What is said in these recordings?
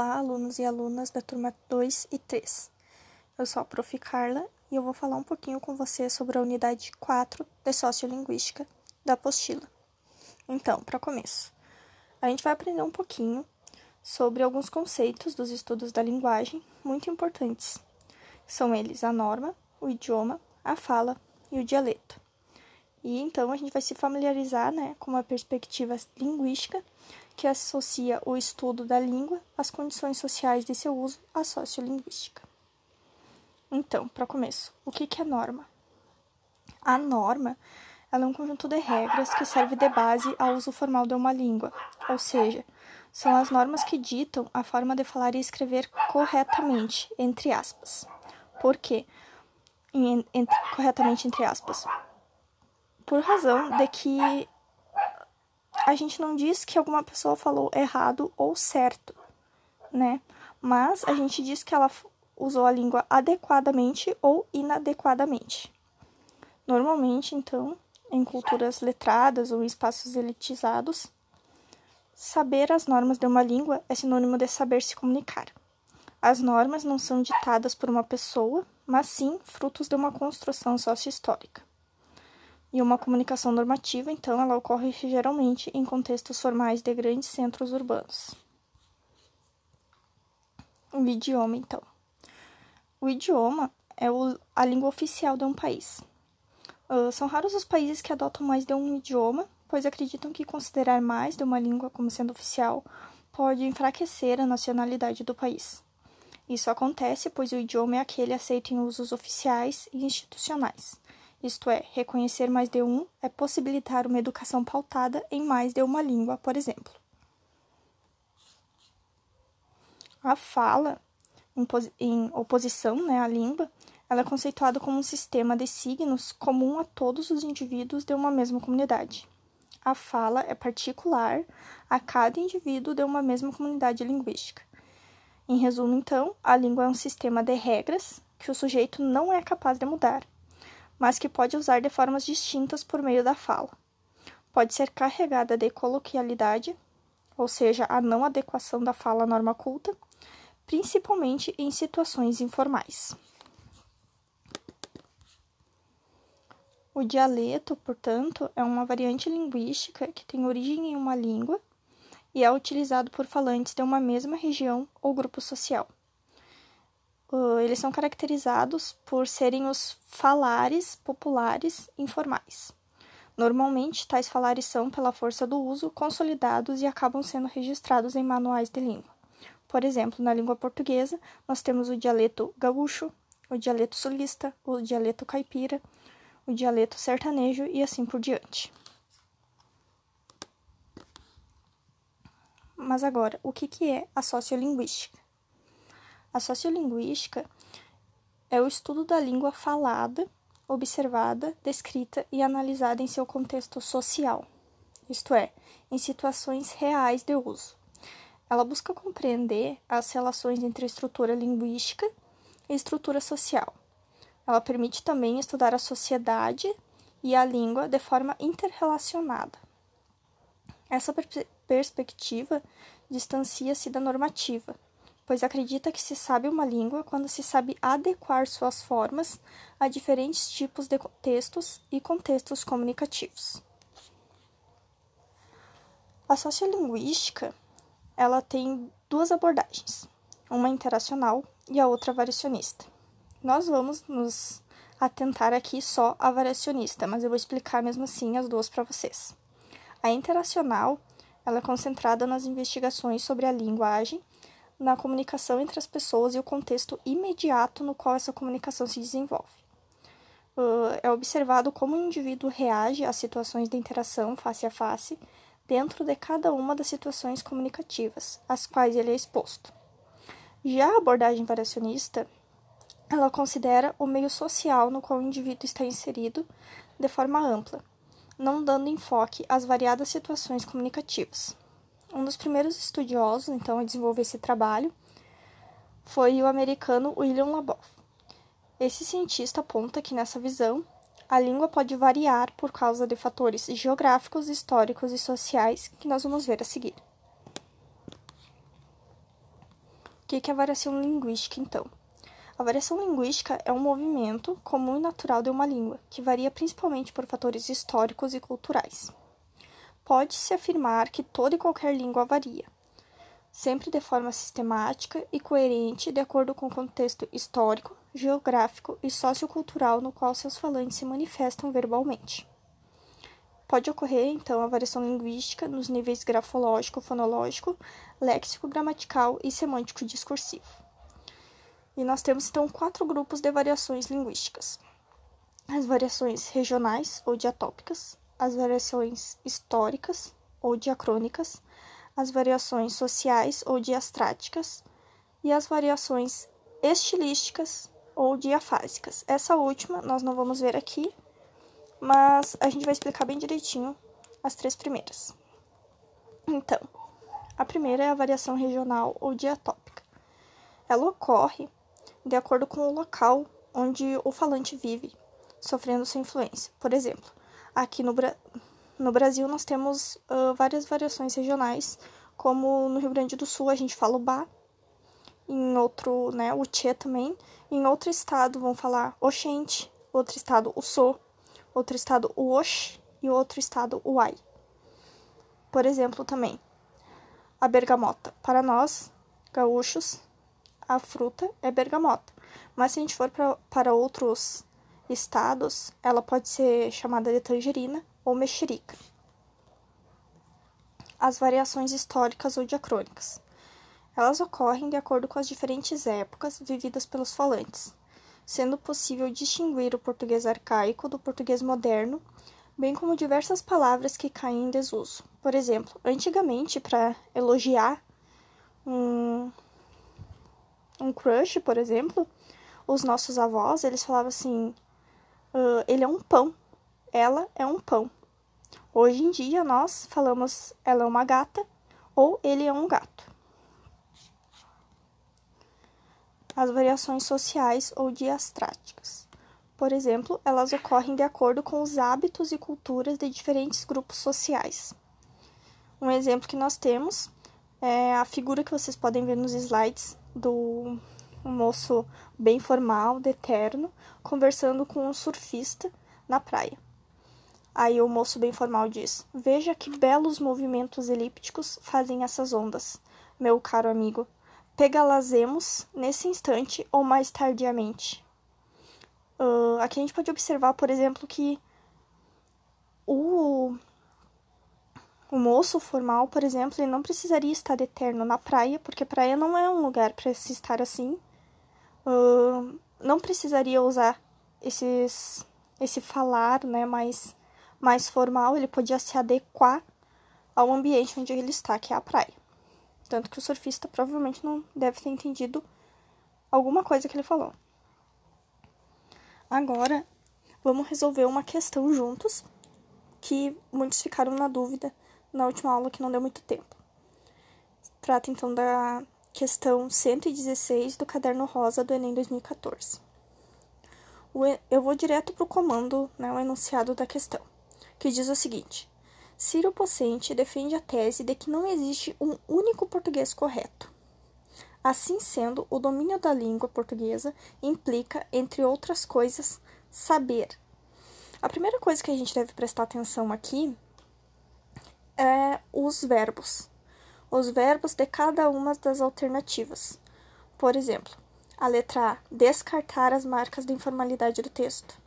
Olá, alunos e alunas da turma 2 e 3. Eu sou a Prof. Carla e eu vou falar um pouquinho com você sobre a unidade 4 de Sociolinguística da apostila. Então, para começo, a gente vai aprender um pouquinho sobre alguns conceitos dos estudos da linguagem muito importantes. São eles a norma, o idioma, a fala e o dialeto. E então a gente vai se familiarizar né, com uma perspectiva linguística que associa o estudo da língua às condições sociais de seu uso à sociolinguística. Então, para começo, o que, é norma? A norma ela é um conjunto de regras que serve de base ao uso formal de uma língua, ou seja, são as normas que ditam a forma de falar e escrever corretamente, entre aspas. Por quê? Em, entre, corretamente, entre aspas. Por razão de que a gente não diz que alguma pessoa falou errado ou certo, né? Mas a gente diz que ela usou a língua adequadamente ou inadequadamente. Normalmente, então, em culturas letradas ou espaços elitizados, saber as normas de uma língua é sinônimo de saber se comunicar. As normas não são ditadas por uma pessoa, mas sim frutos de uma construção sociohistórica. E uma comunicação normativa, então, ela ocorre geralmente em contextos formais de grandes centros urbanos. O idioma, então. O idioma é o, a língua oficial de um país. Uh, são raros os países que adotam mais de um idioma, pois acreditam que considerar mais de uma língua como sendo oficial pode enfraquecer a nacionalidade do país. Isso acontece pois o idioma é aquele aceito em usos oficiais e institucionais isto é, reconhecer mais de um é possibilitar uma educação pautada em mais de uma língua, por exemplo. A fala, em, oposição né, à língua, ela é conceituada como um sistema de signos comum a todos os indivíduos de uma mesma comunidade. A fala é particular a cada indivíduo de uma mesma comunidade linguística. Em resumo, então, a língua é um sistema de regras que o sujeito não é capaz de mudar mas que pode usar de formas distintas por meio da fala. Pode ser carregada de coloquialidade, ou seja, a não adequação da fala à norma culta, principalmente em situações informais. O dialeto, portanto, é uma variante linguística que tem origem em uma língua e é utilizado por falantes de uma mesma região ou grupo social. Uh, eles são caracterizados por serem os falares populares informais. Normalmente, tais falares são, pela força do uso, consolidados e acabam sendo registrados em manuais de língua. Por exemplo, na língua portuguesa, nós temos o dialeto gaúcho, o dialeto sulista, o dialeto caipira, o dialeto sertanejo e assim por diante. Mas agora, o que, que é a sociolinguística? A sociolinguística é o estudo da língua falada, observada, descrita e analisada em seu contexto social, isto é, em situações reais de uso. Ela busca compreender as relações entre estrutura linguística e estrutura social. Ela permite também estudar a sociedade e a língua de forma interrelacionada. Essa per perspectiva distancia-se da normativa pois acredita que se sabe uma língua quando se sabe adequar suas formas a diferentes tipos de textos e contextos comunicativos. A sociolinguística, ela tem duas abordagens, uma interacional e a outra variacionista. Nós vamos nos atentar aqui só à variacionista, mas eu vou explicar mesmo assim as duas para vocês. A interacional, ela é concentrada nas investigações sobre a linguagem na comunicação entre as pessoas e o contexto imediato no qual essa comunicação se desenvolve. Uh, é observado como o indivíduo reage às situações de interação face a face dentro de cada uma das situações comunicativas às quais ele é exposto. Já a abordagem variacionista, ela considera o meio social no qual o indivíduo está inserido de forma ampla, não dando enfoque às variadas situações comunicativas. Um dos primeiros estudiosos, então, a desenvolver esse trabalho foi o americano William Labov. Esse cientista aponta que nessa visão a língua pode variar por causa de fatores geográficos, históricos e sociais que nós vamos ver a seguir. que, que é a variação linguística, então? A variação linguística é um movimento comum e natural de uma língua, que varia principalmente por fatores históricos e culturais. Pode-se afirmar que toda e qualquer língua varia, sempre de forma sistemática e coerente de acordo com o contexto histórico, geográfico e sociocultural no qual seus falantes se manifestam verbalmente. Pode ocorrer, então, a variação linguística nos níveis grafológico, fonológico, léxico, gramatical e semântico discursivo. E nós temos, então, quatro grupos de variações linguísticas: as variações regionais ou diatópicas, as variações históricas ou diacrônicas, as variações sociais ou diastráticas e as variações estilísticas ou diafásicas. Essa última nós não vamos ver aqui, mas a gente vai explicar bem direitinho as três primeiras. Então, a primeira é a variação regional ou diatópica. Ela ocorre de acordo com o local onde o falante vive, sofrendo sua influência. Por exemplo, aqui no, Bra no Brasil nós temos uh, várias variações regionais, como no Rio Grande do Sul a gente fala o Bá, em outro, né, o Tchê também, em outro estado vão falar Oxente, outro estado o So, outro estado o Ox e outro estado o Ai. Por exemplo, também a bergamota. Para nós, gaúchos, a fruta é bergamota. Mas se a gente for pra, para outros estados, ela pode ser chamada de tangerina ou mexerica. As variações históricas ou diacrônicas. Elas ocorrem de acordo com as diferentes épocas vividas pelos falantes, sendo possível distinguir o português arcaico do português moderno, bem como diversas palavras que caem em desuso. Por exemplo, antigamente, para elogiar um, um crush, por exemplo, os nossos avós, eles falavam assim, uh, ele é um pão, ela é um pão. Hoje em dia, nós falamos ela é uma gata ou ele é um gato. as variações sociais ou diastráticas. Por exemplo, elas ocorrem de acordo com os hábitos e culturas de diferentes grupos sociais. Um exemplo que nós temos é a figura que vocês podem ver nos slides do um moço bem formal, de terno, conversando com um surfista na praia. Aí o moço bem formal diz: Veja que belos movimentos elípticos fazem essas ondas, meu caro amigo pegalazemos nesse instante ou mais tardiamente. Uh, aqui a gente pode observar, por exemplo, que o, o moço formal, por exemplo, ele não precisaria estar eterno na praia, porque praia não é um lugar para se estar assim. Não precisaria usar esses, esse falar né, mais, mais formal, ele podia se adequar ao ambiente onde ele está, que é a praia. Tanto que o surfista provavelmente não deve ter entendido alguma coisa que ele falou. Agora, vamos resolver uma questão juntos que muitos ficaram na dúvida na última aula que não deu muito tempo. Trata então da questão 116 do caderno rosa do Enem 2014. Eu vou direto para o comando, né, o enunciado da questão, que diz o seguinte: Ciro Pocente defende a tese de que não existe um único português correto. Assim sendo, o domínio da língua portuguesa implica, entre outras coisas, saber. A primeira coisa que a gente deve prestar atenção aqui é os verbos. Os verbos de cada uma das alternativas. Por exemplo, a letra A, descartar as marcas de informalidade do texto.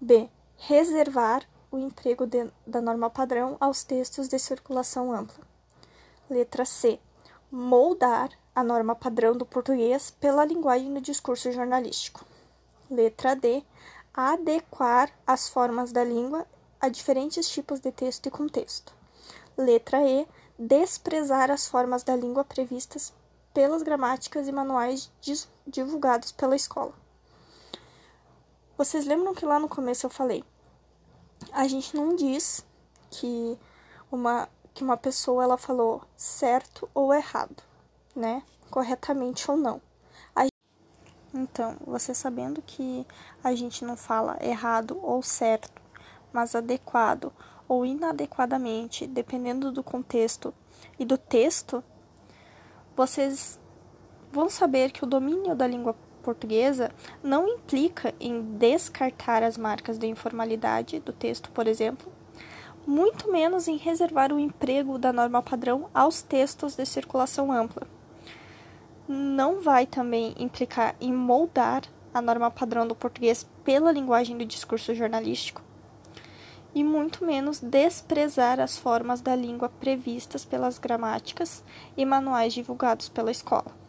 B, reservar o emprego de, da norma padrão aos textos de circulação ampla. Letra C. Moldar a norma padrão do português pela linguagem do discurso jornalístico. Letra D. Adequar as formas da língua a diferentes tipos de texto e contexto. Letra E. Desprezar as formas da língua previstas pelas gramáticas e manuais divulgados pela escola. Vocês lembram que lá no começo eu falei a gente não diz que uma que uma pessoa ela falou certo ou errado, né? Corretamente ou não. A... Então, você sabendo que a gente não fala errado ou certo, mas adequado ou inadequadamente, dependendo do contexto e do texto, vocês vão saber que o domínio da língua portuguesa não implica em descartar as marcas de informalidade do texto, por exemplo, muito menos em reservar o emprego da norma padrão aos textos de circulação ampla. Não vai também implicar em moldar a norma padrão do português pela linguagem do discurso jornalístico, e muito menos desprezar as formas da língua previstas pelas gramáticas e manuais divulgados pela escola.